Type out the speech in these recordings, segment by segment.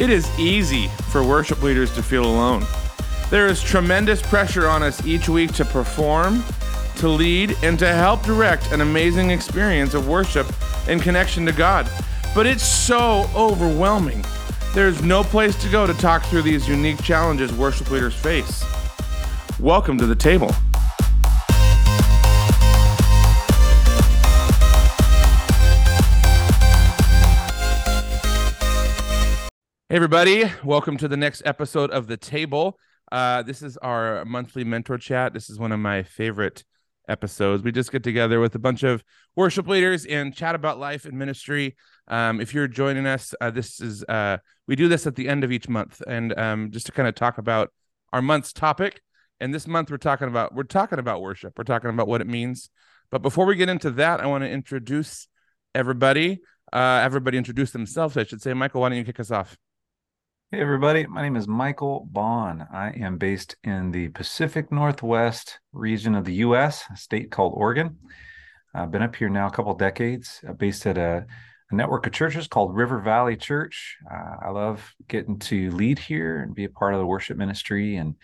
It is easy for worship leaders to feel alone. There is tremendous pressure on us each week to perform, to lead, and to help direct an amazing experience of worship in connection to God. But it's so overwhelming. There's no place to go to talk through these unique challenges worship leaders face. Welcome to the table. Hey, everybody. Welcome to the next episode of The Table. Uh, this is our monthly mentor chat. This is one of my favorite episodes. We just get together with a bunch of worship leaders and chat about life and ministry. Um, if you're joining us, uh, this is uh, we do this at the end of each month, and um, just to kind of talk about our month's topic. And this month we're talking about we're talking about worship. We're talking about what it means. But before we get into that, I want to introduce everybody. Uh, everybody introduce themselves. I should say, Michael. Why don't you kick us off? Hey, everybody. My name is Michael Bahn. I am based in the Pacific Northwest region of the U.S., a state called Oregon. I've been up here now a couple decades, uh, based at a, a, network of churches called River Valley Church. Uh, I love getting to lead here and be a part of the worship ministry and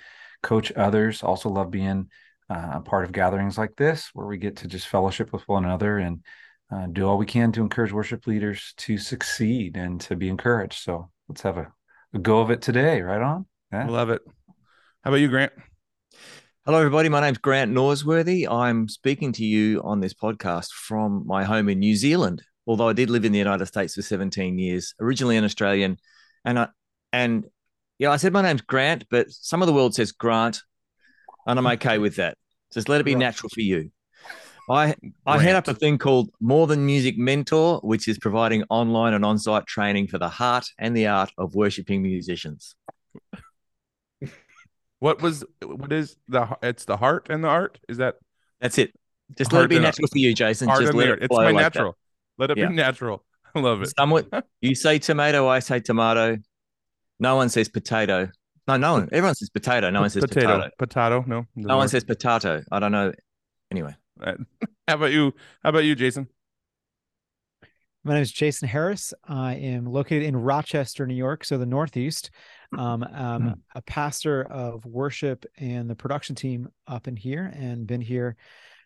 coach others. Also, love being uh, a part of gatherings like this where we get to just fellowship with one another and uh, do all we can to encourage worship leaders to succeed and to be encouraged. So, let's have a a go of it today. Right on. Yeah. Love it. How about you, Grant? Hello, everybody. My name's Grant Norsworthy. I'm speaking to you on this podcast from my home in New Zealand. Although I did live in the United States for 17 years, originally an Australian, and I and yeah, I said my name's Grant, but some of the world says Grant, and I'm okay with that. Just let it be natural for you. I I head up a thing called More Than Music Mentor, which is providing online and on-site training for the heart and the art of worshiping musicians. What was what is the it's the heart and the art? Is that that's it? Just let it be natural for you, Jason. Just let it it's my like natural. That. Let it yeah. be natural. I love it. Somewhat you say tomato, I say tomato. No one says potato. No, no one. Everyone says potato. No one says potato. Potato. potato no. No one says potato. I don't know. Anyway. How about you? How about you, Jason? My name is Jason Harris. I am located in Rochester, New York, so the Northeast. Um, I'm hmm. a pastor of worship and the production team up in here, and been here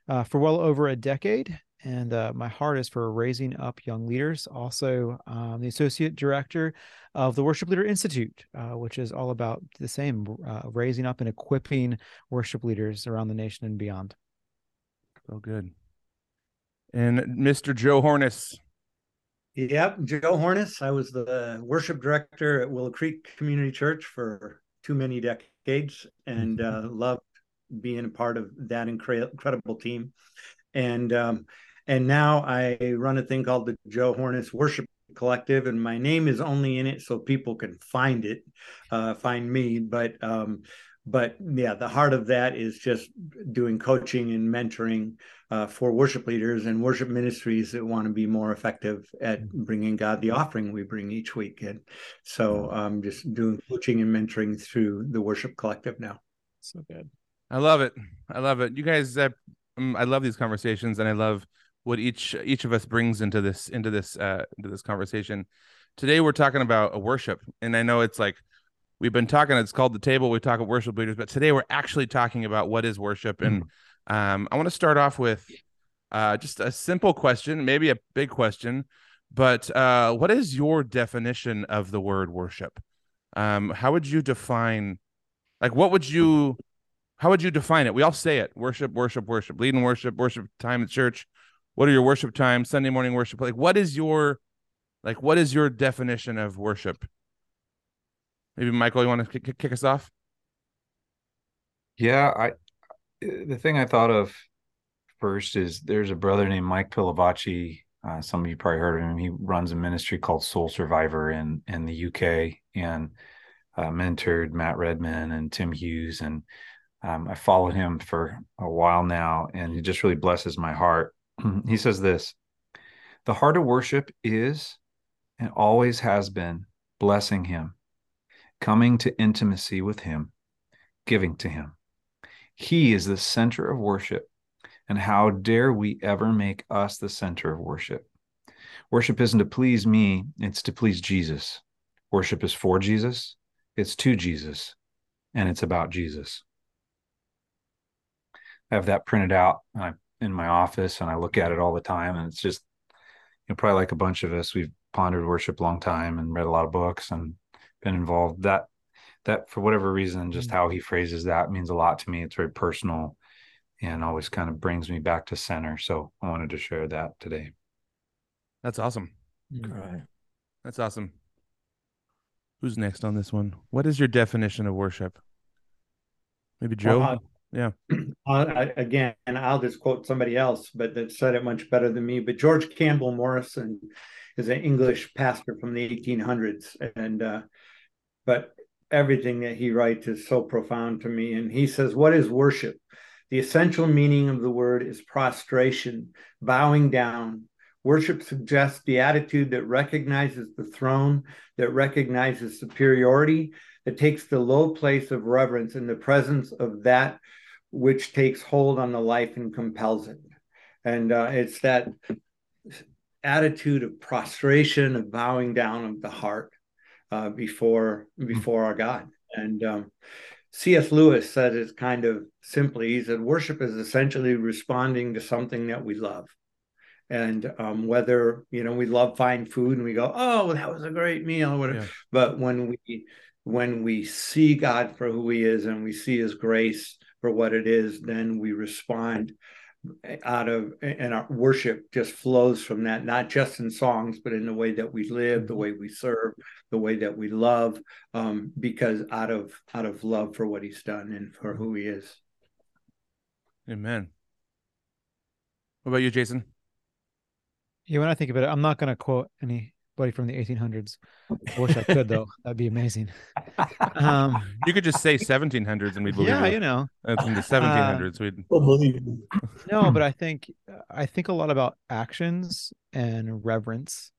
uh, for well over a decade. And uh, my heart is for raising up young leaders. Also, um, the associate director of the Worship Leader Institute, uh, which is all about the same uh, raising up and equipping worship leaders around the nation and beyond. So good. And Mr. Joe Horness. Yep, Joe Horness. I was the worship director at Willow Creek Community Church for too many decades and mm-hmm. uh, loved being a part of that incredible team. And um, and now I run a thing called the Joe Horness Worship Collective, and my name is only in it so people can find it, uh, find me. But um, but yeah, the heart of that is just doing coaching and mentoring uh, for worship leaders and worship ministries that want to be more effective at mm-hmm. bringing God the offering we bring each week. And so I'm um, just doing coaching and mentoring through the worship collective now. So good. I love it. I love it. You guys, uh, I love these conversations, and I love what each each of us brings into this into this uh, into this conversation. Today, we're talking about a worship, and I know it's like we've been talking it's called the table we talk about worship leaders but today we're actually talking about what is worship. And mm. um, i want to start off with uh, just a simple question maybe a big question but uh, what is your definition of the word worship? Um, how would you define like what would you how would you define it? We all say it worship worship worship leading worship worship time at church. What are your worship times? Sunday morning worship like what is your like what is your definition of worship Maybe Michael, you want to kick, kick us off? Yeah, I the thing I thought of first is there's a brother named Mike Pilavachi. Uh, some of you probably heard of him. He runs a ministry called Soul Survivor in in the UK and uh, mentored Matt Redman and Tim Hughes. And um, I followed him for a while now, and he just really blesses my heart. he says this: the heart of worship is and always has been blessing Him coming to intimacy with Him, giving to Him. He is the center of worship. And how dare we ever make us the center of worship? Worship isn't to please me, it's to please Jesus. worship is for Jesus, it's to Jesus, and it's about Jesus. I have that printed out in my office and I look at it all the time. And it's just, you know, probably like a bunch of us, we've pondered worship a long time and read a lot of books and been involved. That, that for whatever reason, just mm. how he phrases that means a lot to me. It's very personal and always kind of brings me back to center. So I wanted to share that today. That's awesome. Right. That's awesome. Who's next on this one? What is your definition of worship? Maybe Joe. Well, uh, yeah. Uh, again, and I'll just quote somebody else, but that said it much better than me. But George Campbell Morrison is an English pastor from the 1800s, and uh, but everything that he writes is so profound to me. And he says, "What is worship? The essential meaning of the word is prostration, bowing down, Worship suggests the attitude that recognizes the throne, that recognizes superiority, that takes the low place of reverence in the presence of that which takes hold on the life and compels it. And uh, it's that attitude of prostration, of bowing down of the heart uh, before before our God. And um, C.S. Lewis said it kind of simply. He said, "Worship is essentially responding to something that we love." and um, whether you know we love fine food and we go oh that was a great meal whatever yeah. but when we when we see god for who he is and we see his grace for what it is then we respond out of and our worship just flows from that not just in songs but in the way that we live the mm-hmm. way we serve the way that we love um, because out of out of love for what he's done and for who he is. Amen. What about you jason? Yeah, when I think about it, I'm not going to quote anybody from the 1800s. I wish I could, though. That'd be amazing. Um, you could just say 1700s and we'd believe yeah, it. you know, that's in the 1700s. Uh, we'd believe. no, but I think I think a lot about actions and reverence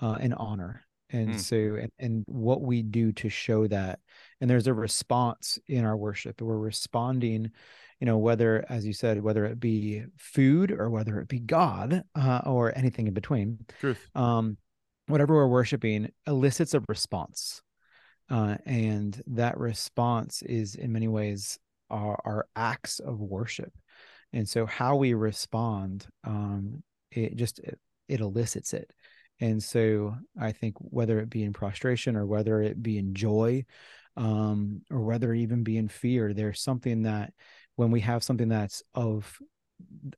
uh, and honor, and mm. so and, and what we do to show that. And there's a response in our worship. We're responding you know whether as you said whether it be food or whether it be god uh, or anything in between truth um whatever we're worshiping elicits a response. Uh, and that response is in many ways our, our acts of worship. And so how we respond um it just it, it elicits it. And so i think whether it be in prostration or whether it be in joy um, or whether even be in fear there's something that when we have something that's of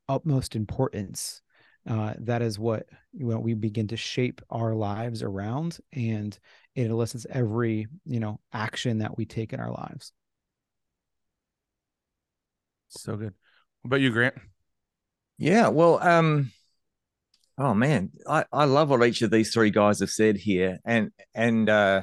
utmost importance uh, that is what you know, we begin to shape our lives around and it elicits every you know action that we take in our lives. So good. What about you grant? Yeah well um oh man i i love what each of these three guys have said here and and uh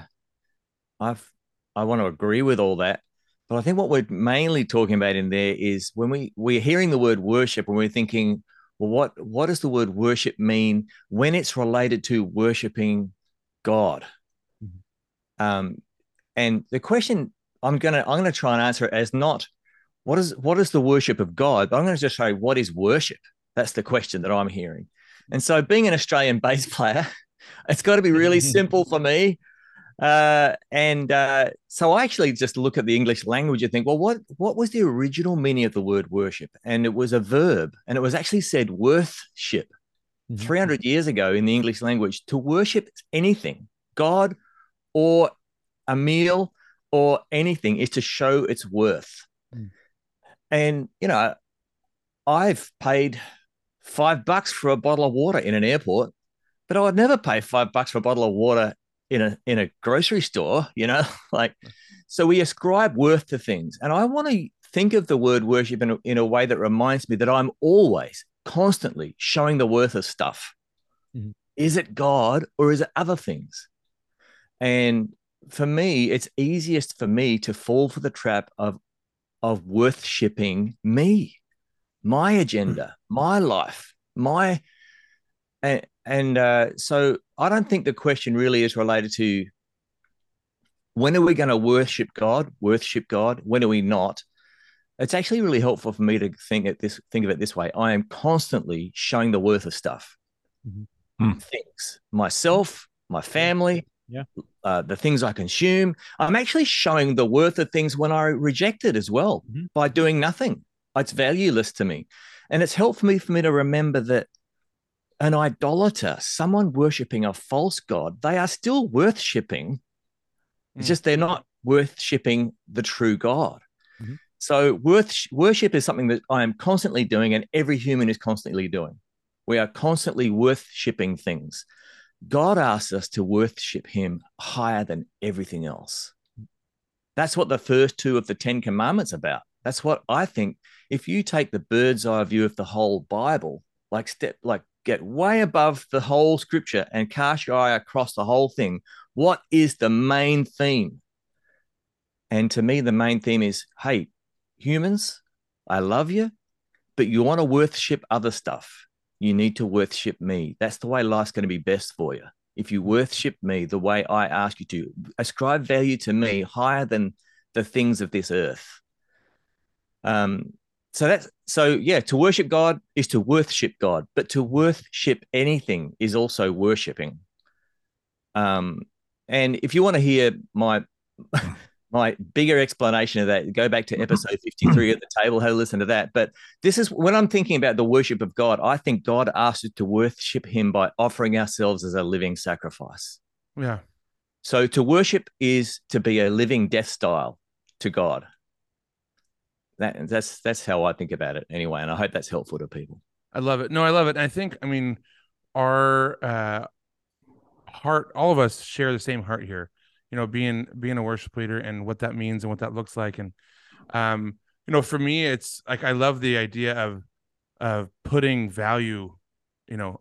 i've i want to agree with all that but I think what we're mainly talking about in there is when we we're hearing the word worship and we're thinking, well, what what does the word worship mean when it's related to worshiping God? Mm-hmm. Um, and the question I'm gonna I'm gonna try and answer it as not what is what is the worship of God, but I'm going to just say what is worship. That's the question that I'm hearing. And so, being an Australian bass player, it's got to be really simple for me uh, and uh, so I actually just look at the English language and think, well, what what was the original meaning of the word worship? And it was a verb, and it was actually said worthship. Mm-hmm. 300 years ago in the English language, to worship anything, God or a meal or anything, is to show its worth. Mm. And, you know, I've paid five bucks for a bottle of water in an airport, but I would never pay five bucks for a bottle of water in a in a grocery store, you know, like so we ascribe worth to things. And I want to think of the word worship in a, in a way that reminds me that I'm always constantly showing the worth of stuff. Mm-hmm. Is it God or is it other things? And for me, it's easiest for me to fall for the trap of of worshiping me, my agenda, my life, my and and uh, so I don't think the question really is related to when are we going to worship God, worship God? When are we not? It's actually really helpful for me to think at this think of it this way. I am constantly showing the worth of stuff, mm-hmm. things, myself, my family, yeah, uh, the things I consume. I'm actually showing the worth of things when I reject it as well Mhm. by doing nothing. It's valueless to me. And it's helpful for me for me to remember that an idolater, someone worshipping a false god, they are still worth shipping. It's Mm. just they're not worth shipping the true God. Mhm. So worth worship is something that I am constantly doing, and every human is constantly doing. We are constantly worth shipping things. God asks us to worship Him higher than everything else. That's what the first two of the Ten Commandments about. That's what I think. If you take the bird's eye view of the whole Bible, like step, like get way above the whole Scripture and cast your eye across the whole thing, what is the main theme? And to me, the main theme is, hey, humans, I love you, but you want to worship other stuff. You need to worship me. That's the way life's going to be best for you. If you worship me the way I ask you to, ascribe value to me higher than the things of this earth. Um, so that's so yeah, to worship God is to worship God, but to worship anything is also worshiping. Um, and if you want to hear my my bigger explanation of that, go back to episode 53 at the table, have a listen to that. But this is when I'm thinking about the worship of God, I think God asks us to worship him by offering ourselves as a living sacrifice. Yeah. So to worship is to be a living death style to God. That, that's that's how I think about it anyway, and I hope that's helpful to people. I love it. No, I love it. And I think, I mean, our uh, heart, all of us share the same heart here. You know, being being a worship leader and what that means and what that looks like. And um, you know, for me, it's like I love the idea of of putting value, you know,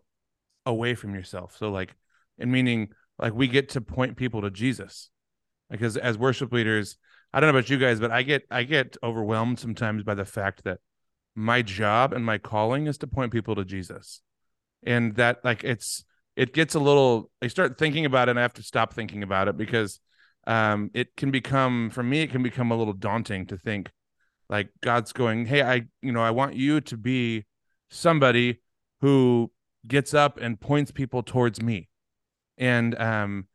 away from yourself. So like, and meaning like we get to point people to Jesus, because as worship leaders, I don't know about you guys, but I get I get overwhelmed sometimes by the fact that my job and my calling is to point people to Jesus. And that like it's it gets a little I start thinking about it and I have to stop thinking about it because um it can become for me it can become a little daunting to think like God's going, "Hey, I you know, I want you to be somebody who gets up and points people towards me." And um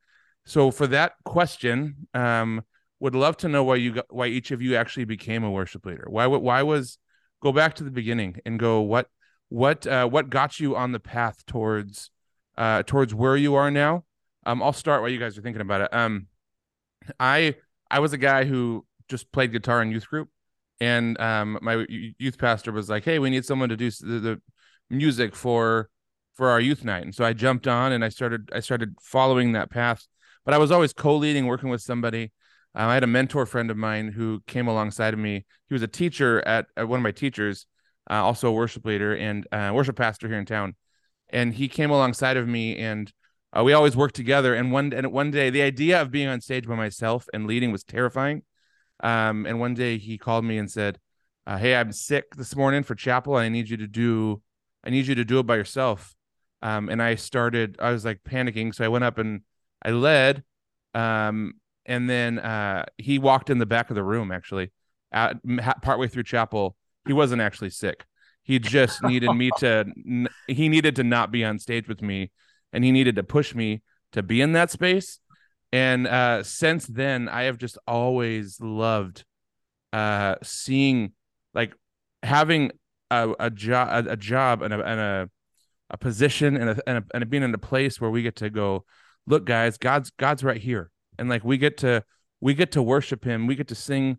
so for that question, um would love to know why you got, why each of you actually became a worship leader. Why why was go back to the beginning and go what what uh, what got you on the path towards uh, towards where you are now. Um, I'll start while you guys are thinking about it. Um, I I was a guy who just played guitar in youth group, and um, my youth pastor was like, "Hey, we need someone to do the, the music for for our youth night," and so I jumped on and I started I started following that path. But I was always co-leading, working with somebody. Um, I had a mentor friend of mine who came alongside of me. He was a teacher at, at one of my teachers, uh, also a worship leader and uh, worship pastor here in town. And he came alongside of me, and uh, we always worked together. And one and one day, the idea of being on stage by myself and leading was terrifying. Um, and one day he called me and said, uh, "Hey, I'm sick this morning for chapel, and I need you to do, I need you to do it by yourself." Um, and I started, I was like panicking, so I went up and I led. Um, and then uh, he walked in the back of the room actually at partway through chapel. He wasn't actually sick. He just needed me to he needed to not be on stage with me and he needed to push me to be in that space. And uh, since then i have just always loved uh, seeing like having a, a job a, a, job and a, and a a position and a, and a, and being in a place where we get to go look guys god's god's right here and like we get to we get to worship him. We get to sing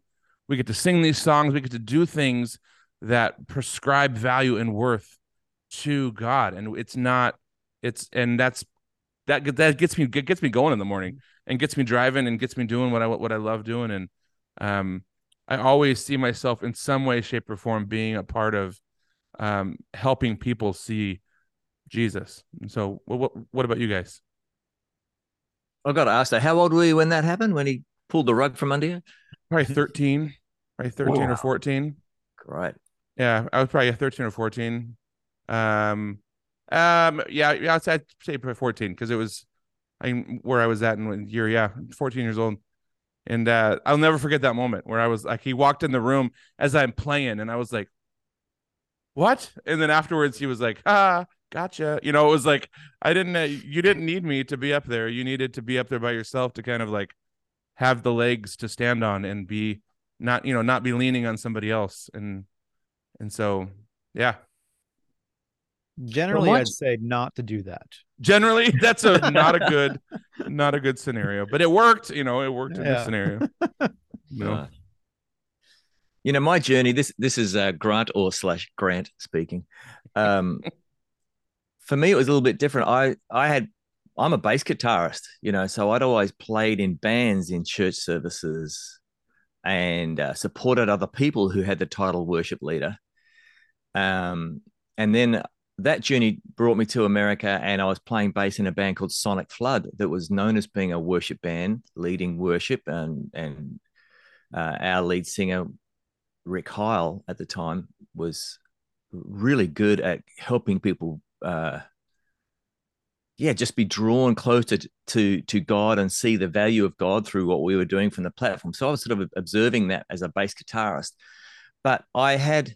we get to sing these songs. We get to do things that prescribe value and worth to god. And it's not it's and that's that that gets me gets me going in the morning and gets me driving and gets me doing what i what i love doing. And um i always see myself in some way shape or form being a part of um helping people see jesus. And so what what about you guys I've got to ask that. How old were you when that happened? When he pulled the rug from under you? Probably 13, probably 13 Whoa. or 14. Great. Yeah, I was probably 13 or 14. Um, um, yeah, yeah, I'd say, I'd say 14 because it was I mean, where I was at in year, yeah, 14 years old. And uh, I'll never forget that moment where I was like, he walked in the room as I'm playing, and I was like, what? And then afterwards, he was like, ah, gotcha. You know, it was like I didn't. Uh, you didn't need me to be up there. You needed to be up there by yourself to kind of like have the legs to stand on and be not you know not be leaning on somebody else and and so yeah Generally, I'd say not to do that. generally that's a not a good not a good scenario but it worked you know it worked in Yeah. this scenario no Uh, you know, my journey. This this is uh, Grant or slash Grant speaking. Um, for me, it was a little bit different. I I had I'm a bass guitarist, you know, so I'd always played in bands in church services and uh, supported other people who had the title worship leader. Um, and then that journey brought me to America, and I was playing bass in a band called Sonic Flood that was known as being a worship band, leading worship, and and uh, our lead singer Rick Heil at the time was really good at helping people uh yeah just be drawn closer to, to God and see the value of God through what we were doing from the platform. So I was sort of observing that as a bass guitarist. But I had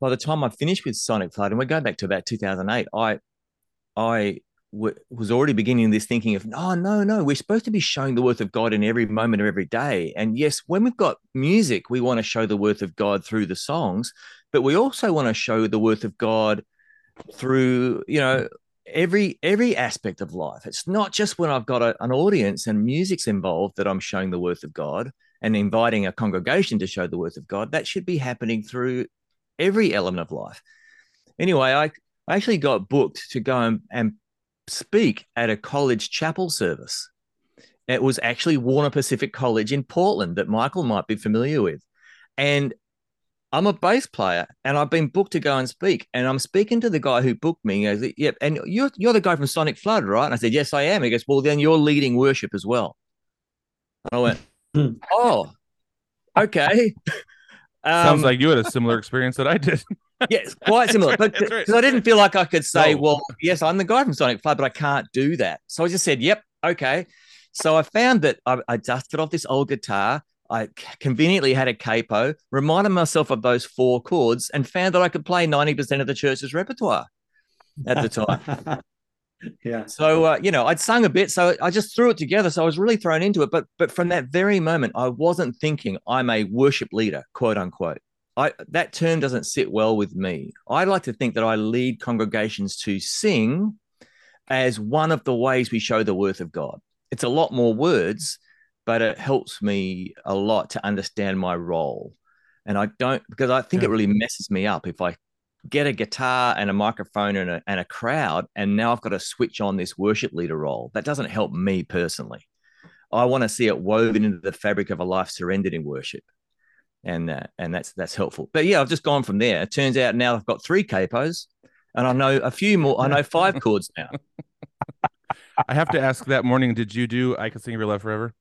by the time I finished with Sonic Flood and we're going back to about 2008 I I w- was already beginning this thinking of no no no we're supposed to be showing the worth of god in every moment of every day. And yes when we've got music we want to show the worth of god through the songs but we also want to show the worth of god through you know every every aspect of life it's not just when i've got a, an audience and music's involved that i'm showing the worth of god and inviting a congregation to show the worth of god that should be happening through every element of life anyway i I actually got booked to go and, and speak at a college chapel service. It was actually Warner Pacific College in Portland that Michael might be familiar with. And I'm a bass player and I've been booked to go and speak. And I'm speaking to the guy who booked me. He goes, Yep, and you're, you're the guy from Sonic Flood, right? And I said, Yes, I am. He goes, Well, then you're leading worship as well. And I went, Hmm. Oh, okay. sounds Um, like you had a similar experience that i did Yes, quite similar. But That's right. because I didn't feel like I could say, No. well, yes, I'm the guy from Sonic Flood, but I can't do that. So I just said, yep, okay. So I found that I, I dusted off this old guitar. I conveniently had a capo, reminded myself of those four chords, and found that I could play 90% of the church's repertoire at the time. yeah. So uh, you know, I'd sung a bit, so I just threw it together. So I was really thrown into it. But but from that very moment, I wasn't thinking I'm a worship leader, quote unquote. I that term doesn't sit well with me. I like to think that I lead congregations to sing as one of the ways we show the worth of God. It's a lot more words, but it helps me a lot to understand my role. And I don't because I think Yeah. it really messes me up if I get a guitar and a microphone and a, and a crowd, and now I've got to switch on this worship leader role. That doesn't help me personally. I want to see it woven into the fabric of a life surrendered in worship, and uh, and that's that's helpful. But yeah, I've just gone from there. It turns out now I've got three capos, and I know a few more. I know five chords now. i have to ask that morning did you do i can sing your love forever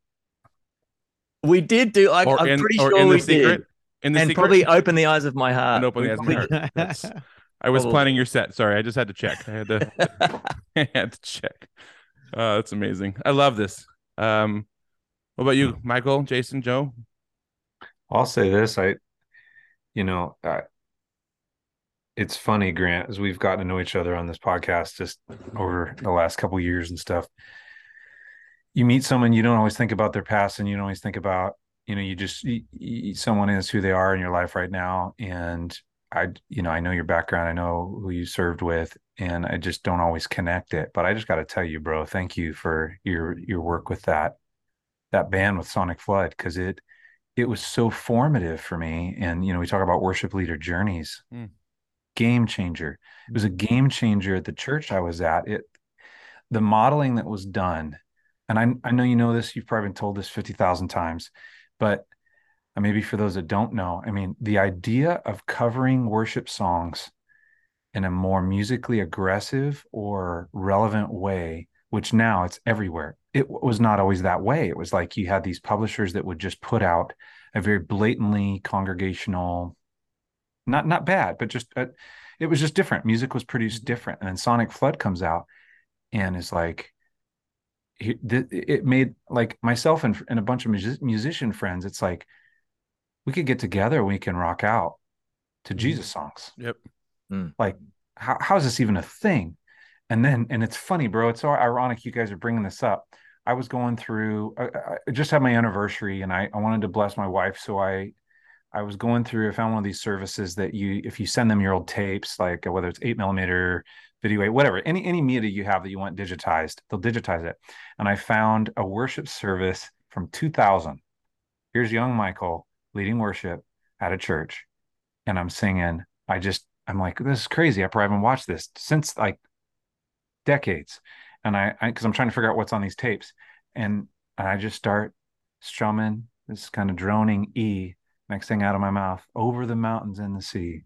We did do. I, or I'm in pretty or sure in we the secret did, in the and secret probably open the eyes of my heart. And open the eyes of my heart. That's- i was Probably. planning your set sorry i just had to check i had to I had to check. Uh, that's amazing. I love this. Um, what about you, Michael, Jason, Joe? I'll say this. I, you know, I, it's funny, Grant, as we've gotten to know each other on this podcast just over the last couple years and stuff. You meet someone, you don't always think about their past, and you don't always think about, you know, you just you, you, someone is who they are in your life right now. And I, you know, I know your background, I know who you served with, and I just don't always connect it. But I just got to tell you, bro, thank you for your your work with that that band with Sonic Flood because it it was so formative for me. And you know, we talk about worship leader journeys, Mm. game changer. It was a game changer at the church I was at. It the modeling that was done, and I I know you know this. You've probably been told this fifty thousand times, but uh, maybe for those that don't know, I mean, the idea of covering worship songs in a more musically aggressive or relevant way, which now it's everywhere. It was not always that way. It was like you had these publishers that would just put out a very blatantly congregational, not not bad, but just uh, it was just different. Music was produced different, and then Sonic Flood comes out and is like, it, it made like myself and, and a bunch of music, musician friends. It's like we could get together, we can rock out to Mhm. Jesus songs. Yep. Mm. Like how, how is this even a thing? And then, and it's funny, bro. It's so ironic you guys are bringing this up. I was going through, I, I just had my anniversary and I, I wanted to bless my wife. So I, I was going through, I found one of these services that you, if you send them your old tapes, like whether it's eight millimeter, video eight, whatever, any, any media you have that you want digitized, they'll digitize it. And I found a worship service from 2000. Here's young Michael leading worship at a church. And I'm singing, I just, I'm like, this is crazy. I probably haven't watched this since like decades. And I, I, cause I'm trying to figure out what's on these tapes. And I just start strumming this kind of droning E. Next thing out of my mouth, over the mountains and the sea,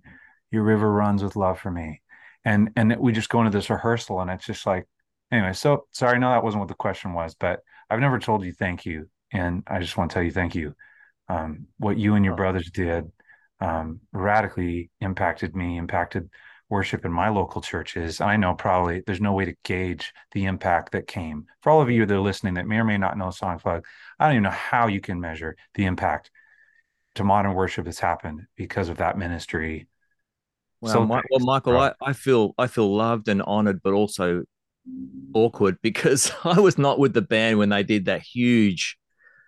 your river runs with love for me. And, and we just go into this rehearsal and it's just like, anyway, so sorry. No, that wasn't what the question was, but I've never told you thank you. And I just want to tell you thank you. Um, what you and your brothers did um, radically impacted me, impacted worship in my local churches. I know probably there's no way to gauge the impact that came. For all of you that are listening that may or may not know Sonic Flood, I don't even know how you can measure the impact to modern worship that's happened because of that ministry. Well, so My, well Michael, I, I feel I feel loved and honored, but also awkward because I was not with the band when they did that huge,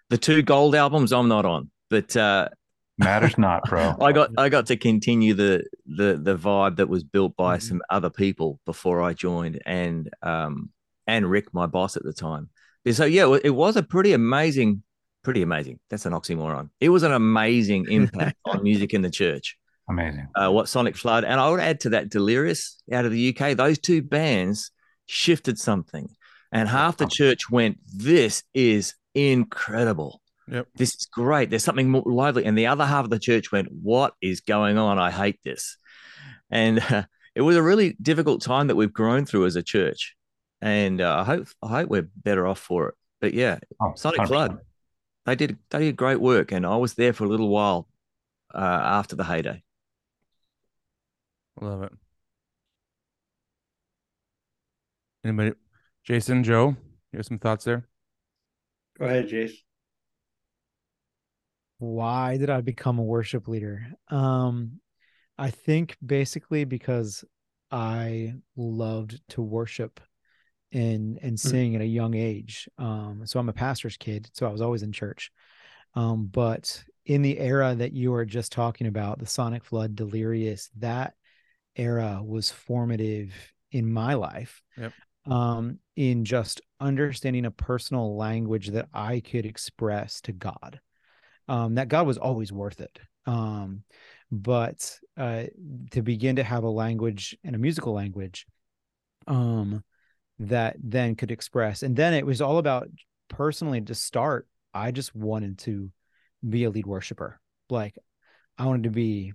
the two gold albums. I'm not on, but uh, matters not, bro. I got I got to continue the the the vibe that was built by mm-hmm. some other people before I joined, and um and Rick, my boss at the time. So yeah, it was a pretty amazing, pretty amazing. That's an oxymoron. It was an amazing impact on music in the church. Amazing. Uh, what Sonic Flood, and I would add to that Delirious out of the UK. Those two bands shifted something, and half the church went, "This is incredible." Yep. This is great. There's something more lively. And the other half of the church went, What is going on? I hate this. And uh, it was a really difficult time that we've grown through as a church. And uh, I hope I hope we're better off for it. But yeah, oh, Sonic 100%. Flood, they did they did great work, and I was there for a little while uh, after the heyday. Love it. Anybody, Jason, Joe, you have some thoughts there? Go ahead, Jason why did I become a worship leader? Um, I think basically because I loved to worship and and hmm. sing at a young age. Um, so I'm a pastor's kid, so I was always in church. Um, but in the era that you were just talking about, the Sonic Flood, Delirious, that era was formative in my life. Yep. Um, in just understanding a personal language that I could express to God um, that God was always worth it. Um, but uh, to begin to have a language and a musical language um, that then could express, and then it was all about personally to start. I just wanted to be a lead worshiper. Like I wanted to be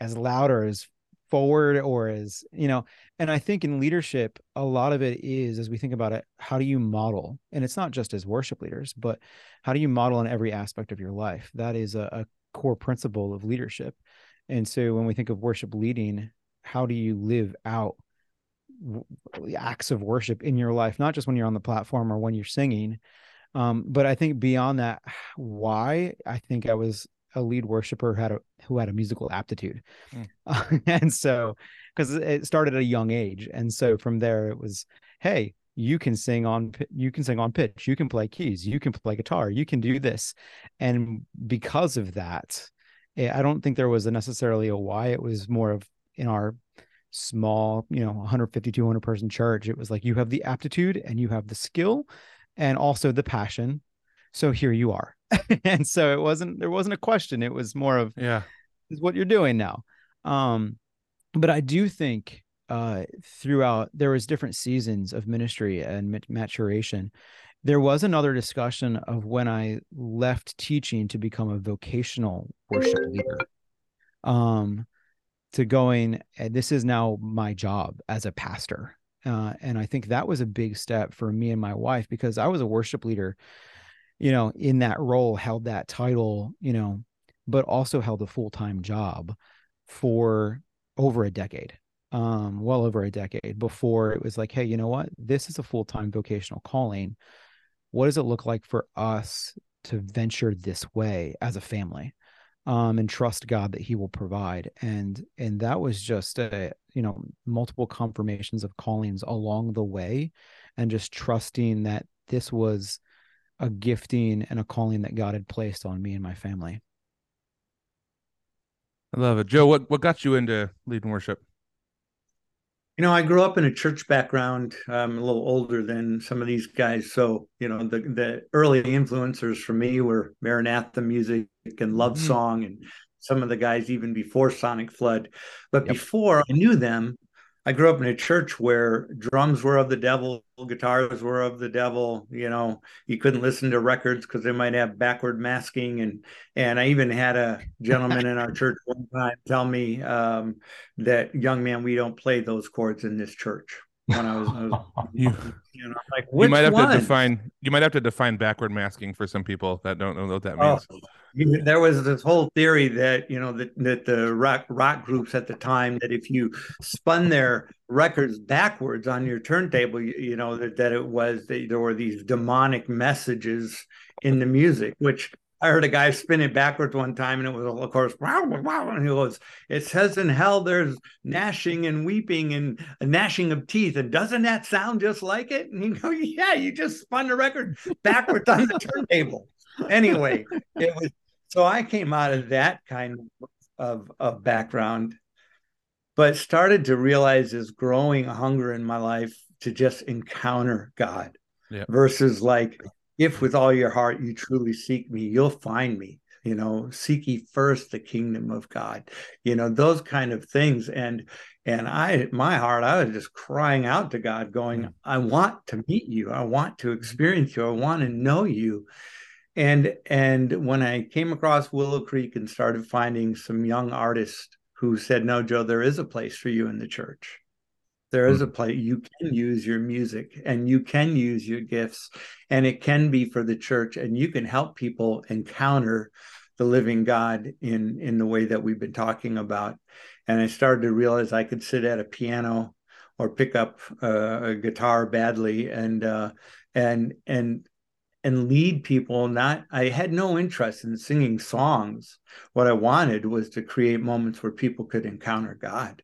as loud or as forward or as you know and i think in leadership a lot of it is as we think about it how do you model and it's not just as worship leaders but how do you model in every aspect of your life that is a, a core principle of leadership and so when we think of worship leading how do you live out acts of worship in your life not just when you're on the platform or when you're singing um, but i think beyond that why i think i was a lead worshiper who had a who had a musical aptitude, mm. uh, and so because it started at a young age, and so from there it was, hey, you can sing on you can sing on pitch, you can play keys, you can play guitar, you can do this, and because of that, eh, I don't think there was a necessarily a why. It was more of in our small, you know, 150 200 person church. It was like you have the aptitude and you have the skill, and also the passion. So here you are. And so it wasn't there wasn't a question. It was more of yeah. Is what you're doing now. Um but i do think uh throughout there was different seasons of ministry and maturation. There was another discussion of when i left teaching to become a vocational worship leader. Um to going this is now my job as a pastor uh, and i think that was a big step for me and my wife because i was a worship leader you know, in that role, held that title, you know, but also held a full time job for over a decade, um, well over a decade before it was like, hey, you know what? This is a full time vocational calling. What does it look like for us to venture this way as a family? Um, and trust God that He will provide. And and that was just a you know multiple confirmations of callings along the way, and just trusting that this was a gifting and a calling that God had placed on me and my family. I love it, Joe. What what got you into leading worship? You know, I grew up in a church background. I'm a little older than some of these guys, so you know the the early influencers for me were Maranatha music and Love mm-hmm. Song, and some of the guys even before Sonic Flood. But yep. before I knew them, I grew up in a church where drums were of the devil, guitars were of the devil. You know, you couldn't listen to records because they might have backward masking, and and I even had a gentleman in our church one time tell me um, that young man, we don't play those chords in this church. When I was, I was you, you know, like you might have one? to define you might have to define backward masking for some people that don't know what that means. Oh there was this whole theory that you know that, that the rock rock groups at the time that if you spun their records backwards on your turntable you, you know that, that it was that there were these demonic messages in the music which I heard a guy spin it backwards one time, and it was, of course, wow, wow. And he goes, It says in hell there's gnashing and weeping and a gnashing of teeth. And doesn't that sound just like it? And you go, Yeah, you just spun the record backwards on the turntable. Anyway, it was so I came out of that kind of, of background, but started to realize this growing hunger in my life to just encounter God yeah. versus like, if with all your heart you mm-hmm. truly seek me, you'll find me. You know, seek ye first the kingdom of God. You know, those kind of things. And and I, my heart, I was just crying out to God, going, mm-hmm. I want to meet you. I want to mm-hmm. experience you. I want to know you and and when i came across willow creek and started finding some young artists who said no joe there is a place for you in the church there is a place you can use your music and you can use your gifts and it can be for the church and you can help people encounter the living god in in the way that we've been talking about. And i started to realize i could sit at a piano or pick up uh, a guitar badly and uh, and and and lead people. Not i had no interest in singing songs. What i wanted was to create moments where people could encounter god.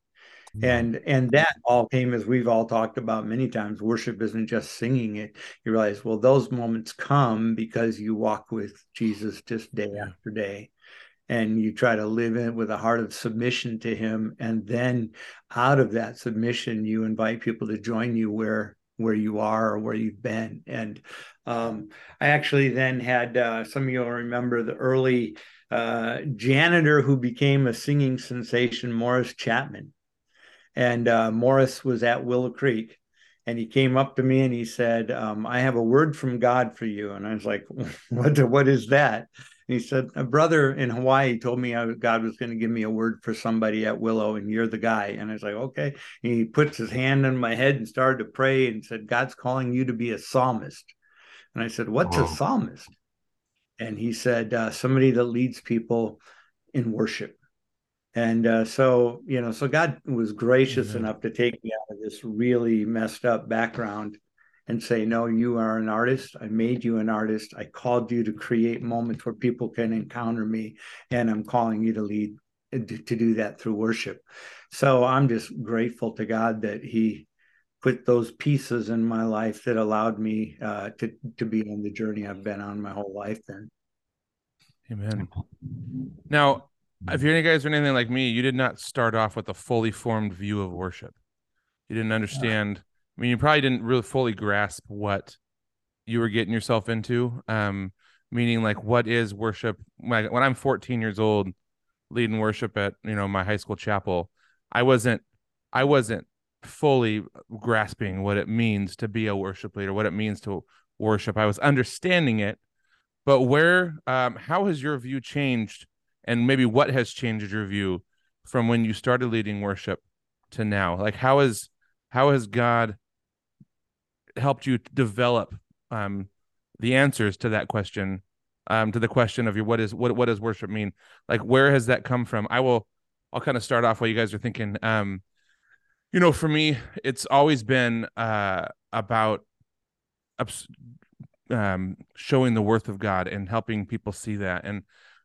And and that all came as we've all talked about many times worship isn't just singing it. You realize well those moments come because you walk with jesus just day after day. And you try to live in it with a heart of submission to him. And then out of that submission you invite people to join you where where you are or where you've been. And um, I actually then had uh, some of you will remember the early uh, janitor who became a singing sensation, Morris Chapman. And uh, Morris was at Willow Creek. And he came up to me and he said, um, I have a word from God for you. And I was like, what, what is that? And he said, A brother in Hawaii told me God was going to give me a word for somebody at Willow, and you're the guy. And I was like, Okay. And he puts his hand on my head and started to pray and said, God's calling you to be a psalmist. And I said, What's Whoa. a psalmist? And he said, uh, Somebody that leads people in worship. And uh, so, you know, so God was gracious mm-hmm. enough to take me out of this really messed up background and say, No, you are an artist. I made you an artist. I called you to create moments where people can encounter me, and I'm calling you to lead to do that through worship. So I'm just grateful to God that He put those pieces in my life that allowed me uh, to to be on the journey I've been on my whole life. Then, Amen. Now, if you're any guys are anything like me, you did not start off with a fully formed view of worship. You didn't understand I mean, you probably didn't really fully grasp what you were getting yourself into. Um, meaning like what is worship? When, when I'm 14 years old, leading worship at you know my high school chapel, I wasn't, I wasn't fully grasping what it means to be a worship leader, what it means to worship. I was understanding it, but where, um, how has your view changed, and maybe what has changed your view from when you started leading worship to now? Like, how is how has God helped you develop um, the answers to that question, um, to the question of your what is what what does worship mean? Like where has that come from? I will I'll kind of start off while you guys are thinking. Um, you know, for me, it's always been uh, about um, showing the worth of God and helping people see that. And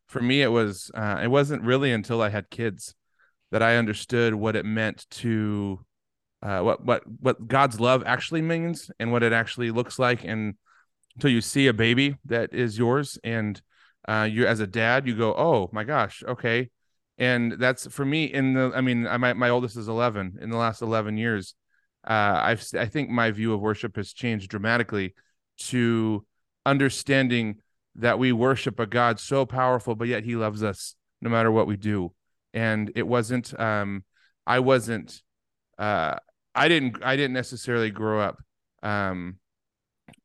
for me it was uh, it wasn't really until I had kids that I understood what it meant to uh, what what what God's love actually means and what it actually looks like and until you see a baby that is yours and uh, you as a dad you go oh my gosh okay. And that's for me in the I mean I my, my oldest is 11 in the last 11 years uh, I've I think my view of worship has changed dramatically to understanding that we worship a God so powerful but yet he loves us no matter what we do and it wasn't um I wasn't uh I didn't I didn't necessarily grow up um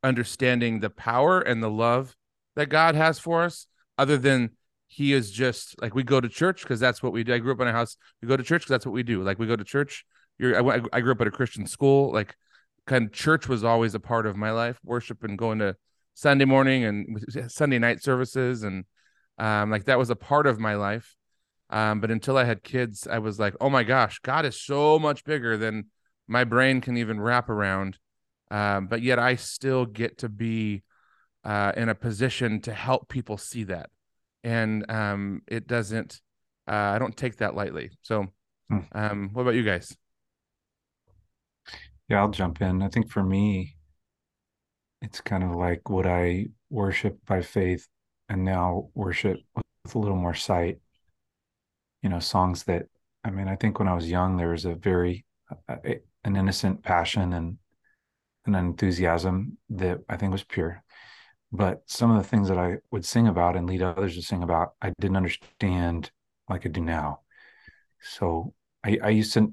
understanding the power and the love that God has for us other than he is just like we go to church because that's what we do. I grew up in a house. We go to church because that's what we do. Like we go to church. You're I, I grew up at a Christian school. Like kind of church was always a part of my life. Worship and going to Sunday morning and Sunday night services and um like that was a part of my life. Um, but until I had kids, I was like, oh my gosh, God is so much bigger than my brain can even wrap around. Um, but yet I still get to be uh, in a position to help people see that. And um, it doesn't, uh, I don't take that lightly. So, Hmm. um, what about you guys? Yeah, I'll jump in. I think for me, it's kind of like what I worship by faith and now worship with a little more sight. You know, songs that, I mean, I think when I was young, there was a very, uh, an innocent passion and an enthusiasm that I think was pure. But some of the things that I would sing about and lead others to sing about, I didn't understand like I do now. So I, I used to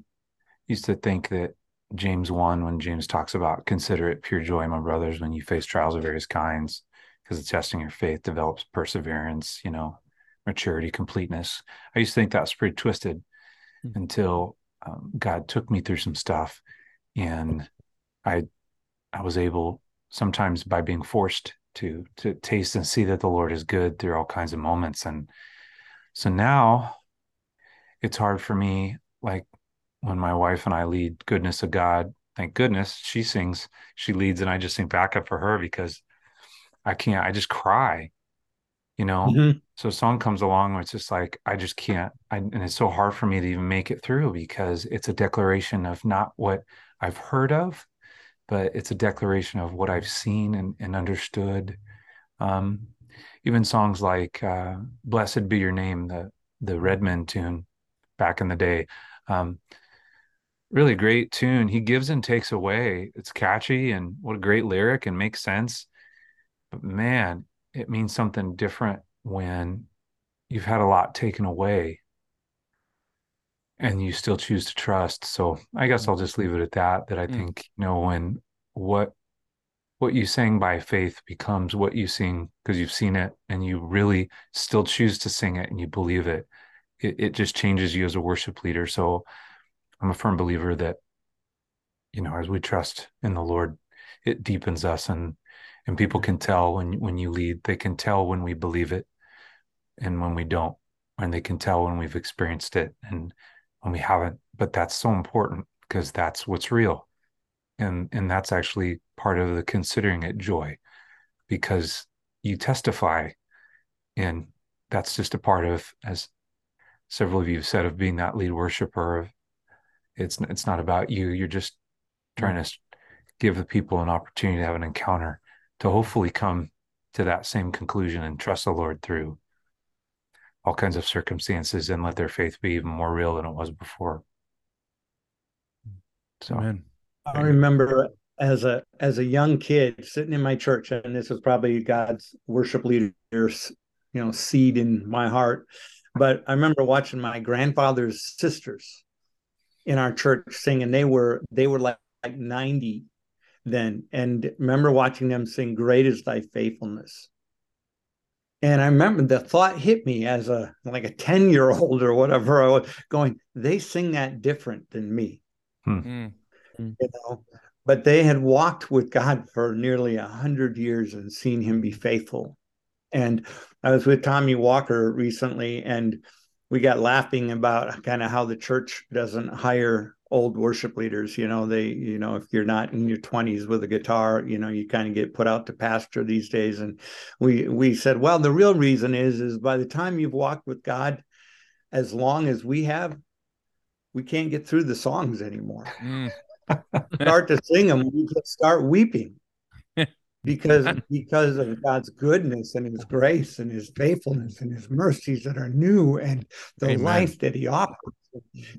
used to think that James 1, when James talks about consider it pure joy, my brothers, when you face trials of various kinds, because the testing your faith develops perseverance, you know, maturity, completeness. I used to think that was pretty twisted Hmm. until um, God took me through some stuff and I I was able sometimes by being forced to to taste and see that the Lord is good through all kinds of moments. And so now it's hard for me, like when my wife and I lead goodness of God, thank goodness she sings, she leads, and I just sing backup for her because I can't, I just cry, you know. Mhm. So a song comes along where it's just like I just can't, I, and it's so hard for me to even make it through because it's a declaration of not what I've heard of, but it's a declaration of what I've seen and, and understood. Um, even songs like uh, "Blessed Be Your Name," the the Redman tune back in the day, um, really great tune. He gives and takes away. It's catchy and what a great lyric and makes sense. But man, it means something different when you've had a lot taken away and you still choose to trust. So I guess I'll just leave it at that. That I Mm. think, you know, when what what you sang by faith becomes what you sing because you've seen it and you really still choose to sing it and you believe it, it, it just changes you as a worship leader. So I'm a firm believer that, you know, as we trust in the Lord, it deepens us and and people can tell when when you lead, they can tell when we believe it and when we don't, and they can tell when we've experienced it and when we haven't. But that's so important because that's what's real. And and that's actually part of the considering it joy because you testify and that's just a part of as several of you have said of being that lead worshiper of it's it's not about you you're just trying to give the people an opportunity to have an encounter to hopefully come to that same conclusion and trust the lord through all kinds of circumstances and let their faith be even more real than it was before so Amen. I remember as a as a young kid sitting in my church, and this was probably God's worship leader's you know seed in my heart. But I remember watching my grandfather's sisters in our church sing, and they were they were like, like 90 then, and remember watching them sing "Great is Thy Faithfulness." And I remember the thought hit me as a like a 10 year old or whatever. I was going, they sing that different than me Mm. you know but they had walked with god for nearly a hundred years and seen him be faithful and i was with tommy walker recently and we got laughing about kind of how the church doesn't hire old worship leaders you know they you know if you're not in your 20s with a guitar you know you kind of get put out to pasture these days. And we we said well the real reason is is by the time you've walked with god as long as we have we can't get through the songs anymore. Mm. start to sing them we just start weeping because because of God's goodness and his grace and his faithfulness and his mercies that are new and the Amen. life that he offers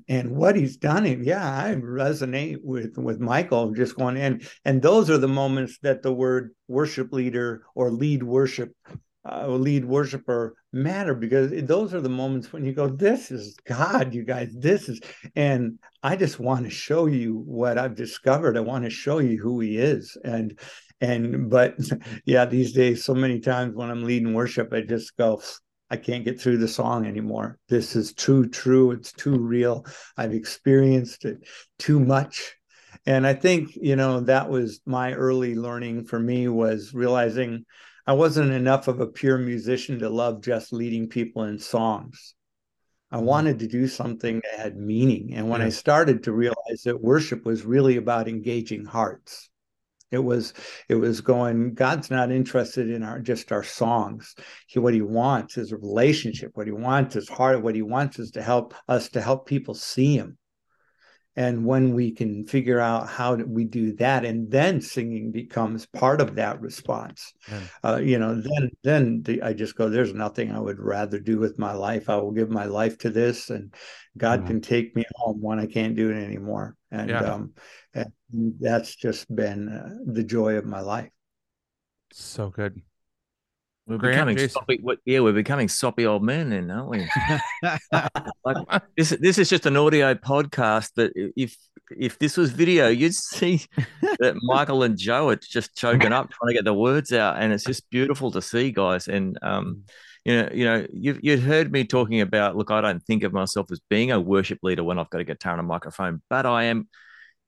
and what he's done. And yeah i resonate with with michael just going in. And those are the moments that the word worship leader or lead worship uh, lead worshiper matter because those are the moments when you go this is god you guys. This is and i just want to show you what i've discovered. I want to show you who he is. And and but yeah these days so many times when i'm leading worship i just go I can't get through the song anymore. This is too true. It's too real. I've experienced it too much. And I think, you know, that was my early learning for me was realizing I wasn't enough of a pure musician to love just leading people in songs. I mm-hmm. wanted to do something that had meaning. And when yeah. I started to realize that worship was really about engaging hearts, it was it was going. God's not interested in our just our songs. He, what He wants is a relationship. What He wants is heart. What He wants is to help us to help people see Him. And when we can figure out how we do that, and then singing becomes part of that response, yeah. uh, you know, then then the, I just go, "There's nothing I would rather do with my life. I will give my life to this, and God mm-hmm. can take me home when I can't do it anymore." And yeah. um, and that's just been uh, the joy of my life. So good. We're Grant, becoming Jason. soppy. What, yeah, we're becoming soppy old men, then, aren't we? like, this this is just an audio podcast, but if if this was video, you'd see that Michael and Joe are just choking up trying to get the words out, and it's just beautiful to see, guys. And um, you know, you know, you've you'd heard me talking about. Look, I don't think of myself as being a worship leader when I've got a guitar and a microphone, but I am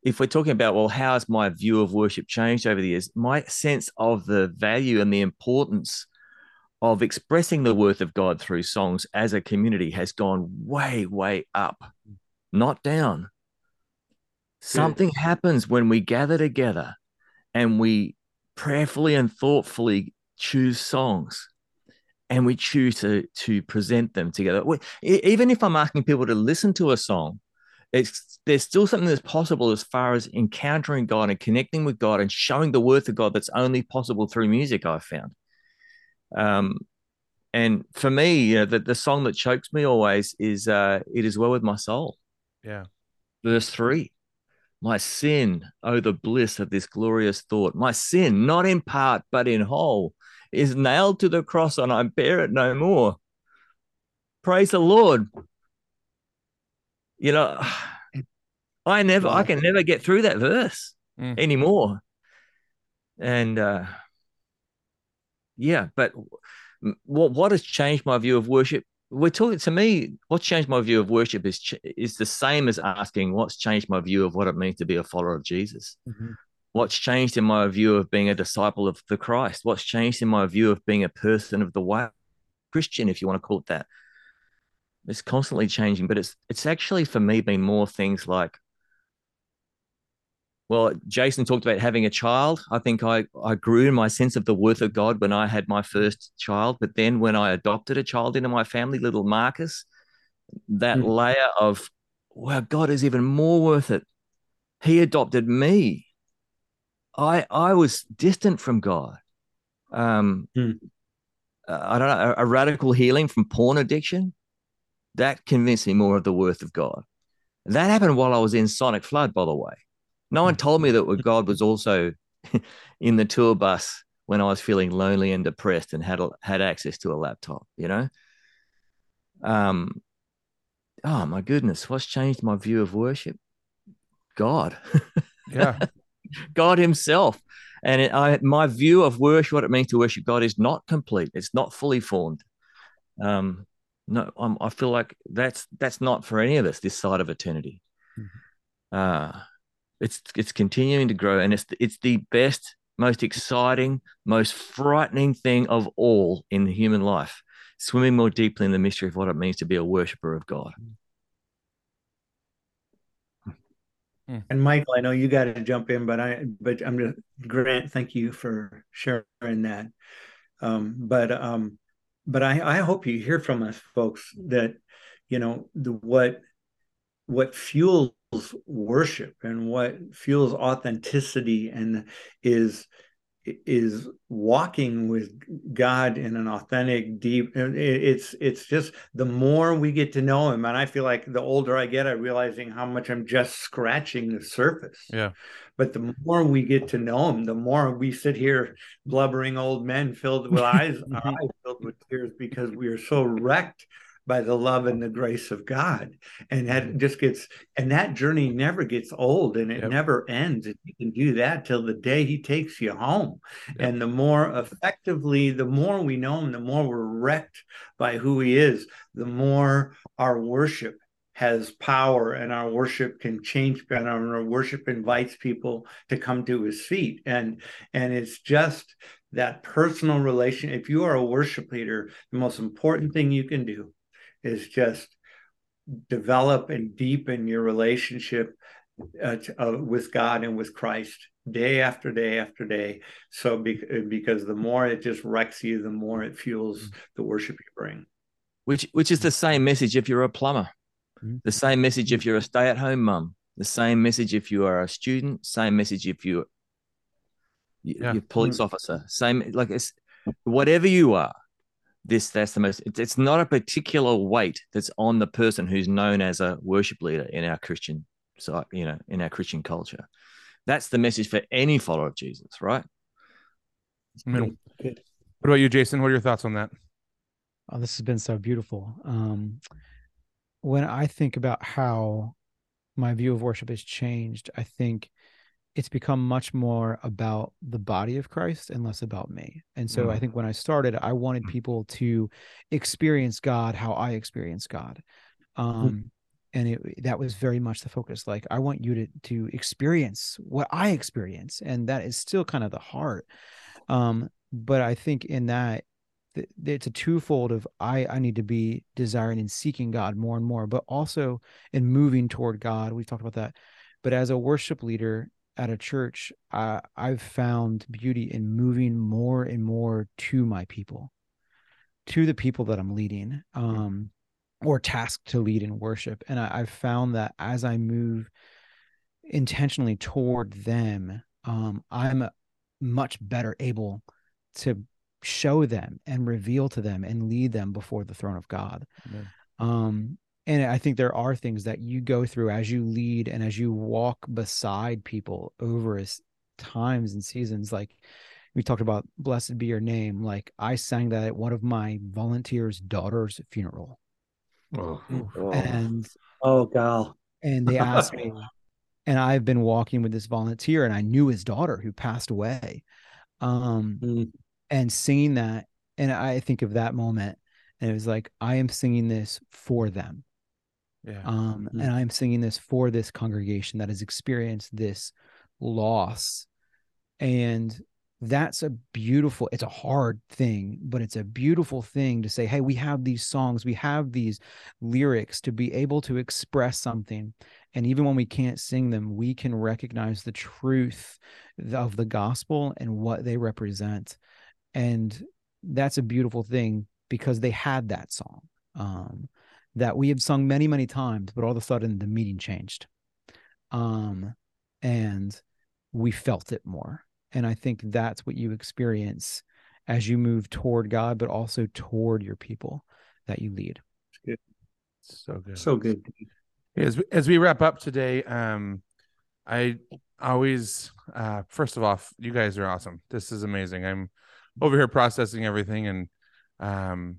if we're talking about, well, how has my view of worship changed over the years? My sense of the value and the importance of expressing the worth of God through songs as a community has gone way, way up, not down. Something happens when we gather together and we prayerfully and thoughtfully choose songs and we choose to, to present them together. even if I'm asking people to listen to a song, it's there's still something that's possible as far as encountering God and connecting with God and showing the worth of God that's only possible through music. I've found. Um, and for me, you know, the, the song that chokes me always is uh, "It Is Well with My Soul." Yeah, verse three. My sin, oh, the bliss of this glorious thought. My sin, not in part, but in whole, is nailed to the cross, and I bear it no more. Praise the Lord you know, I never, I can never get through that verse mm. anymore. And uh, yeah, but what what has changed my view of worship? We're talking to me. What's changed my view of worship is is the same as asking what's changed my view of what it means to be a follower of Jesus. Mm-hmm. What's changed in my view of being a disciple of the Christ? What's changed in my view of being a person of the way, Christian, if you want to call it that? it's constantly changing, but it's it's actually for me been more things like well, Jason talked about having a child. I think I, I grew in my sense of the worth of God when I had my first child. But then when I adopted a child into my family, little Marcus, that mm. layer of, well, God is even more worth it. He adopted me. I I was distant from God. Um, mm. I don't know, a, a radical healing from porn addiction that convinced me more of the worth of God. That happened while I was in Sonicflood, by the way. No one told me that God was also in the tour bus when I was feeling lonely and depressed and had had access to a laptop. You know. Um. Oh my goodness, what's changed my view of worship? God. Yeah. God Himself. And it, I, my view of worship, what it means to worship God, is not complete. It's not fully formed. Um, no, I'm, I feel like that's that's not for any of us this side of eternity. Mm-hmm. Uh, it's it's continuing to grow, and it's it's the best, most exciting, most frightening thing of all in the human life. Swimming more deeply in the mystery of what it means to be a worshiper of God. Hmm. And Michael, I know you got to jump in, but I, but I'm gonna Grant. Thank you for sharing that. Um, but um, but I, I hope you hear from us, folks, that you know the what what fuels worship and what fuels authenticity and is is walking with God in an authentic, deep. It's it's just the more we get to know Him, and I feel like the older I get, I'm realizing how much I'm just scratching the surface. Yeah. But the more we get to know Him, the more we sit here blubbering old men filled with eyes, mm-hmm. eyes filled with tears because we are so wrecked by the love and the grace of God. And that mm-hmm. just gets, and that journey never gets old and it yep. never ends. And you can do that till the day he takes you home. Yep. And the more effectively, the more we know him, the more we're wrecked by who he is, the more our worship has power and our worship can change and our worship invites people to come to his feet and and it's just that personal relation if you are a worship leader the most important thing you can do is just develop and deepen your relationship uh, uh, with God and with Christ day after day after day. So be- because the more it just wrecks you, the more it fuels mm-hmm. the worship you bring. Which which is the same message if you're a plumber, mm-hmm. the same message if you're a stay-at-home mum, the same message if you are a student, same message if you yeah. you're police mm-hmm. officer, same like it's whatever you are this that's the most it's, it's not a particular weight that's on the person who's known as a worship leader in our christian so you know in our christian culture. That's the message for any follower of jesus right? What about you jason? What are your thoughts on that? Oh this has been so beautiful. Um when i think about how my view of worship has changed i think it's become much more about the body of Christ and less about me. And so mm. I think when I started, I wanted mm. people to experience God how I experience God. Mm. Um, mm. and it, that was very much the focus. Like I want you to to experience what I experience, and that is still kind of the heart. Um, but I think in that it's a twofold of I I need to be desiring and seeking God more and more, but also in moving toward God. We've talked about that. But as a worship leader, at a church, uh, I've found beauty in moving more and more to my people, to the people that I'm leading, um, or tasked to lead in worship. And I, have found that as I move intentionally toward them, um, I'm much better able to show them and reveal to them and lead them before the throne of God. Um, and i think there are things that you go through as you lead and as you walk beside people over as times and seasons like we talked about blessed be your name like i sang that at one of my volunteers daughter's funeral. Oh. and oh gal. and they asked me and i've been walking with this volunteer and i knew his daughter who passed away um mm. and singing that and i think of that moment and it was like i am singing this for them yeah. Um, mm-hmm. and I'm singing this for this congregation that has experienced this loss. And that's a beautiful, it's a hard thing, but it's a beautiful thing to say, hey, we have these songs, we have these lyrics to be able to express something. And even when we can't sing them, we can recognize the truth of the gospel and what they represent. And that's a beautiful thing because they had that song. Um, that we have sung many, many times, but all of a sudden the meaning changed. Um, and we felt it more. And I think that's what you experience as you move toward God, but also toward your people that you lead. Good. So good. So good. As we, as we wrap up today, um, I always, uh, first of all, you guys are awesome. This is amazing. I'm over here processing everything and, um,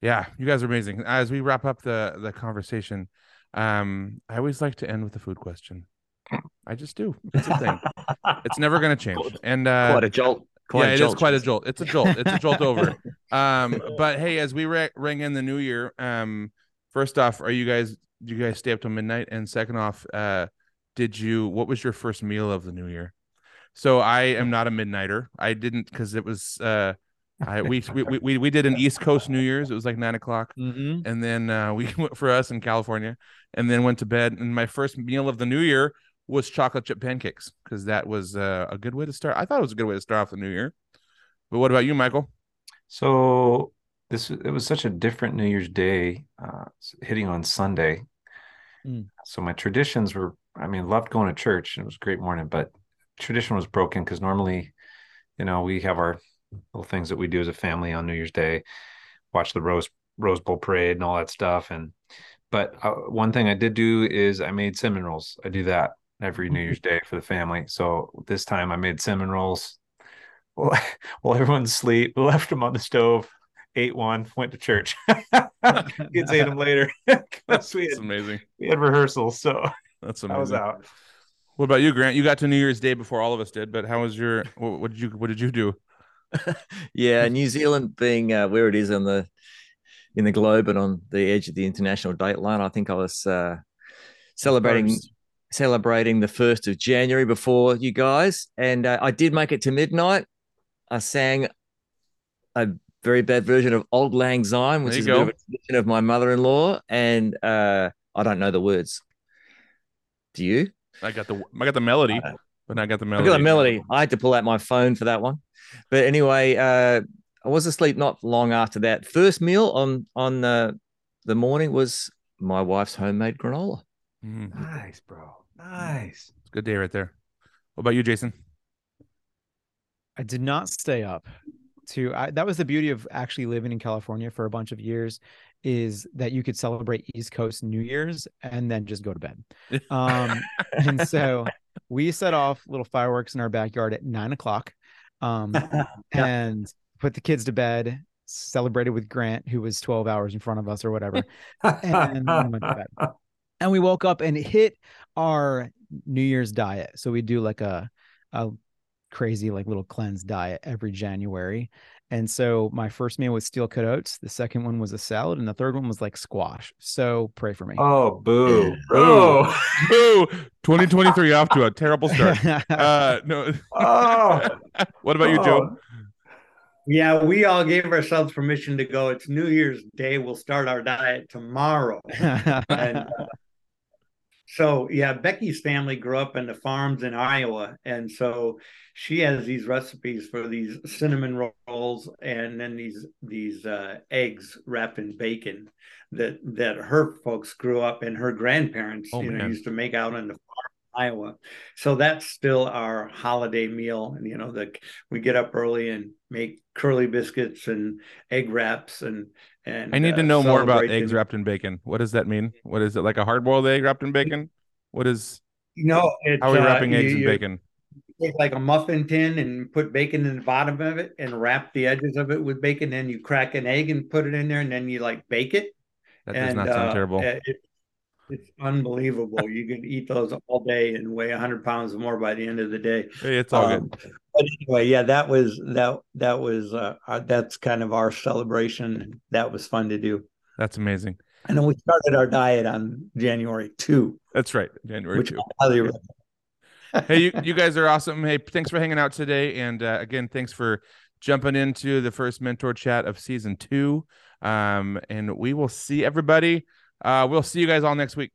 yeah, you guys are amazing. As we wrap up the the conversation, um, I always like to end with a food question. I just do. It's a thing. it's never going to change. And uh, quite a jolt. Quite yeah, a jolt. it is quite a jolt. It's a jolt. It's a jolt over. Um, but hey, as we re- ring in the new year, um, first off, are you guys? Do you guys stay up till midnight? And second off, uh, did you? What was your first meal of the new year? So I am not a midnighter. I didn't because it was uh I, we, we we we did an East Coast New Year's. It was like nine o'clock, mm-hmm. and then uh, we went for us in California, and then went to bed. And my first meal of the New Year was chocolate chip pancakes because that was uh, a good way to start. I thought it was a good way to start off the new year. But what about you, Michael? So this it was such a different New Year's Day, uh, hitting on Sunday. Mm. So my traditions were, I mean, loved going to church. It was a great morning, but tradition was broken because normally, you know, we have our little things that we do as a family on New Year's Day, watch the Rose Rose Bowl parade and all that stuff. And but uh, one thing I did do is I made cinnamon rolls. I do that every New Year's Day for the family. So this time I made cinnamon rolls. Well, while everyone's asleep, left them on the stove, ate one, went to church. Kids ate them later. That's we, had, amazing. we had rehearsals, so That's amazing. I was out. What about you, Grant? You got to New Year's Day before all of us did, but how was your? What, what did you? What did you do? Yeah, New Zealand being uh, where it is on the in the globe and on the edge of the international date line, I think I was uh, celebrating First. celebrating the first of January before you guys, and uh, I did make it to midnight. I sang a very bad version of "Auld Lang Syne," which is a bit of go. a tradition of my mother-in-law, and uh, I don't know the words. Do you? I got the I got the melody, But I got the I melody. got a melody. I had to pull out my phone for that one. But anyway, uh, I was asleep not long after that. First meal on on the the morning was my wife's homemade granola. Mhm. Nice, bro. Nice. It's a good day right there. What about you, Jason? I did not stay up to I, that was the beauty of actually living in California for a bunch of years is that you could celebrate East Coast New Year's and then just go to bed. Um, and so we set off little fireworks in our backyard at nine o'clock um, and put the kids to bed, celebrated with Grant, who was 12 hours in front of us or whatever. and went to bed. And we woke up and hit our New Year's diet. So we do like a a crazy like little cleanse diet every January. And so my first meal was steel cut oats. The second one was a salad, and the third one was like squash. So pray for me. Oh, boo, boo, Boo! 2023 off to a terrible start. Uh, no. Oh, what about you, Joe? Yeah, we all gave ourselves permission to go. It's New Year's Day. We'll start our diet tomorrow. And uh, so, yeah, Becky's family grew up in the farms in Iowa. And so she has these recipes for these cinnamon rolls and then these these uh, eggs wrapped in bacon that that her folks grew up and her grandparents Oh, you know man. used to make out in the farm Iowa. So that's still our holiday meal. And you know, the we get up early and make curly biscuits and egg wraps and and I need to uh, know more about eggs wrapped in bacon. What does that mean? What is it like a hard boiled egg wrapped in bacon? What is No, it's how are we uh, wrapping eggs you- in bacon? Take like a muffin tin and put bacon in the bottom of it and wrap the edges of it with bacon. Then you crack an egg and put it in there, and then you like bake it. That does and, not sound uh, terrible. it- it's unbelievable. You can eat those all day and weigh hundred pounds more by the end of the day. Hey, it's all Um, good. But anyway, yeah, that was that that was uh, our, that's kind of our celebration. That was fun to do. That's amazing. And then we started our diet on January two, That's right. January which 2. I highly recommend. hey, you, you guys are awesome. Hey, thanks for hanging out today. And uh, again, thanks for jumping into the first mentor chat of season two. Um, and we will see everybody. Uh, we'll see you guys all next week.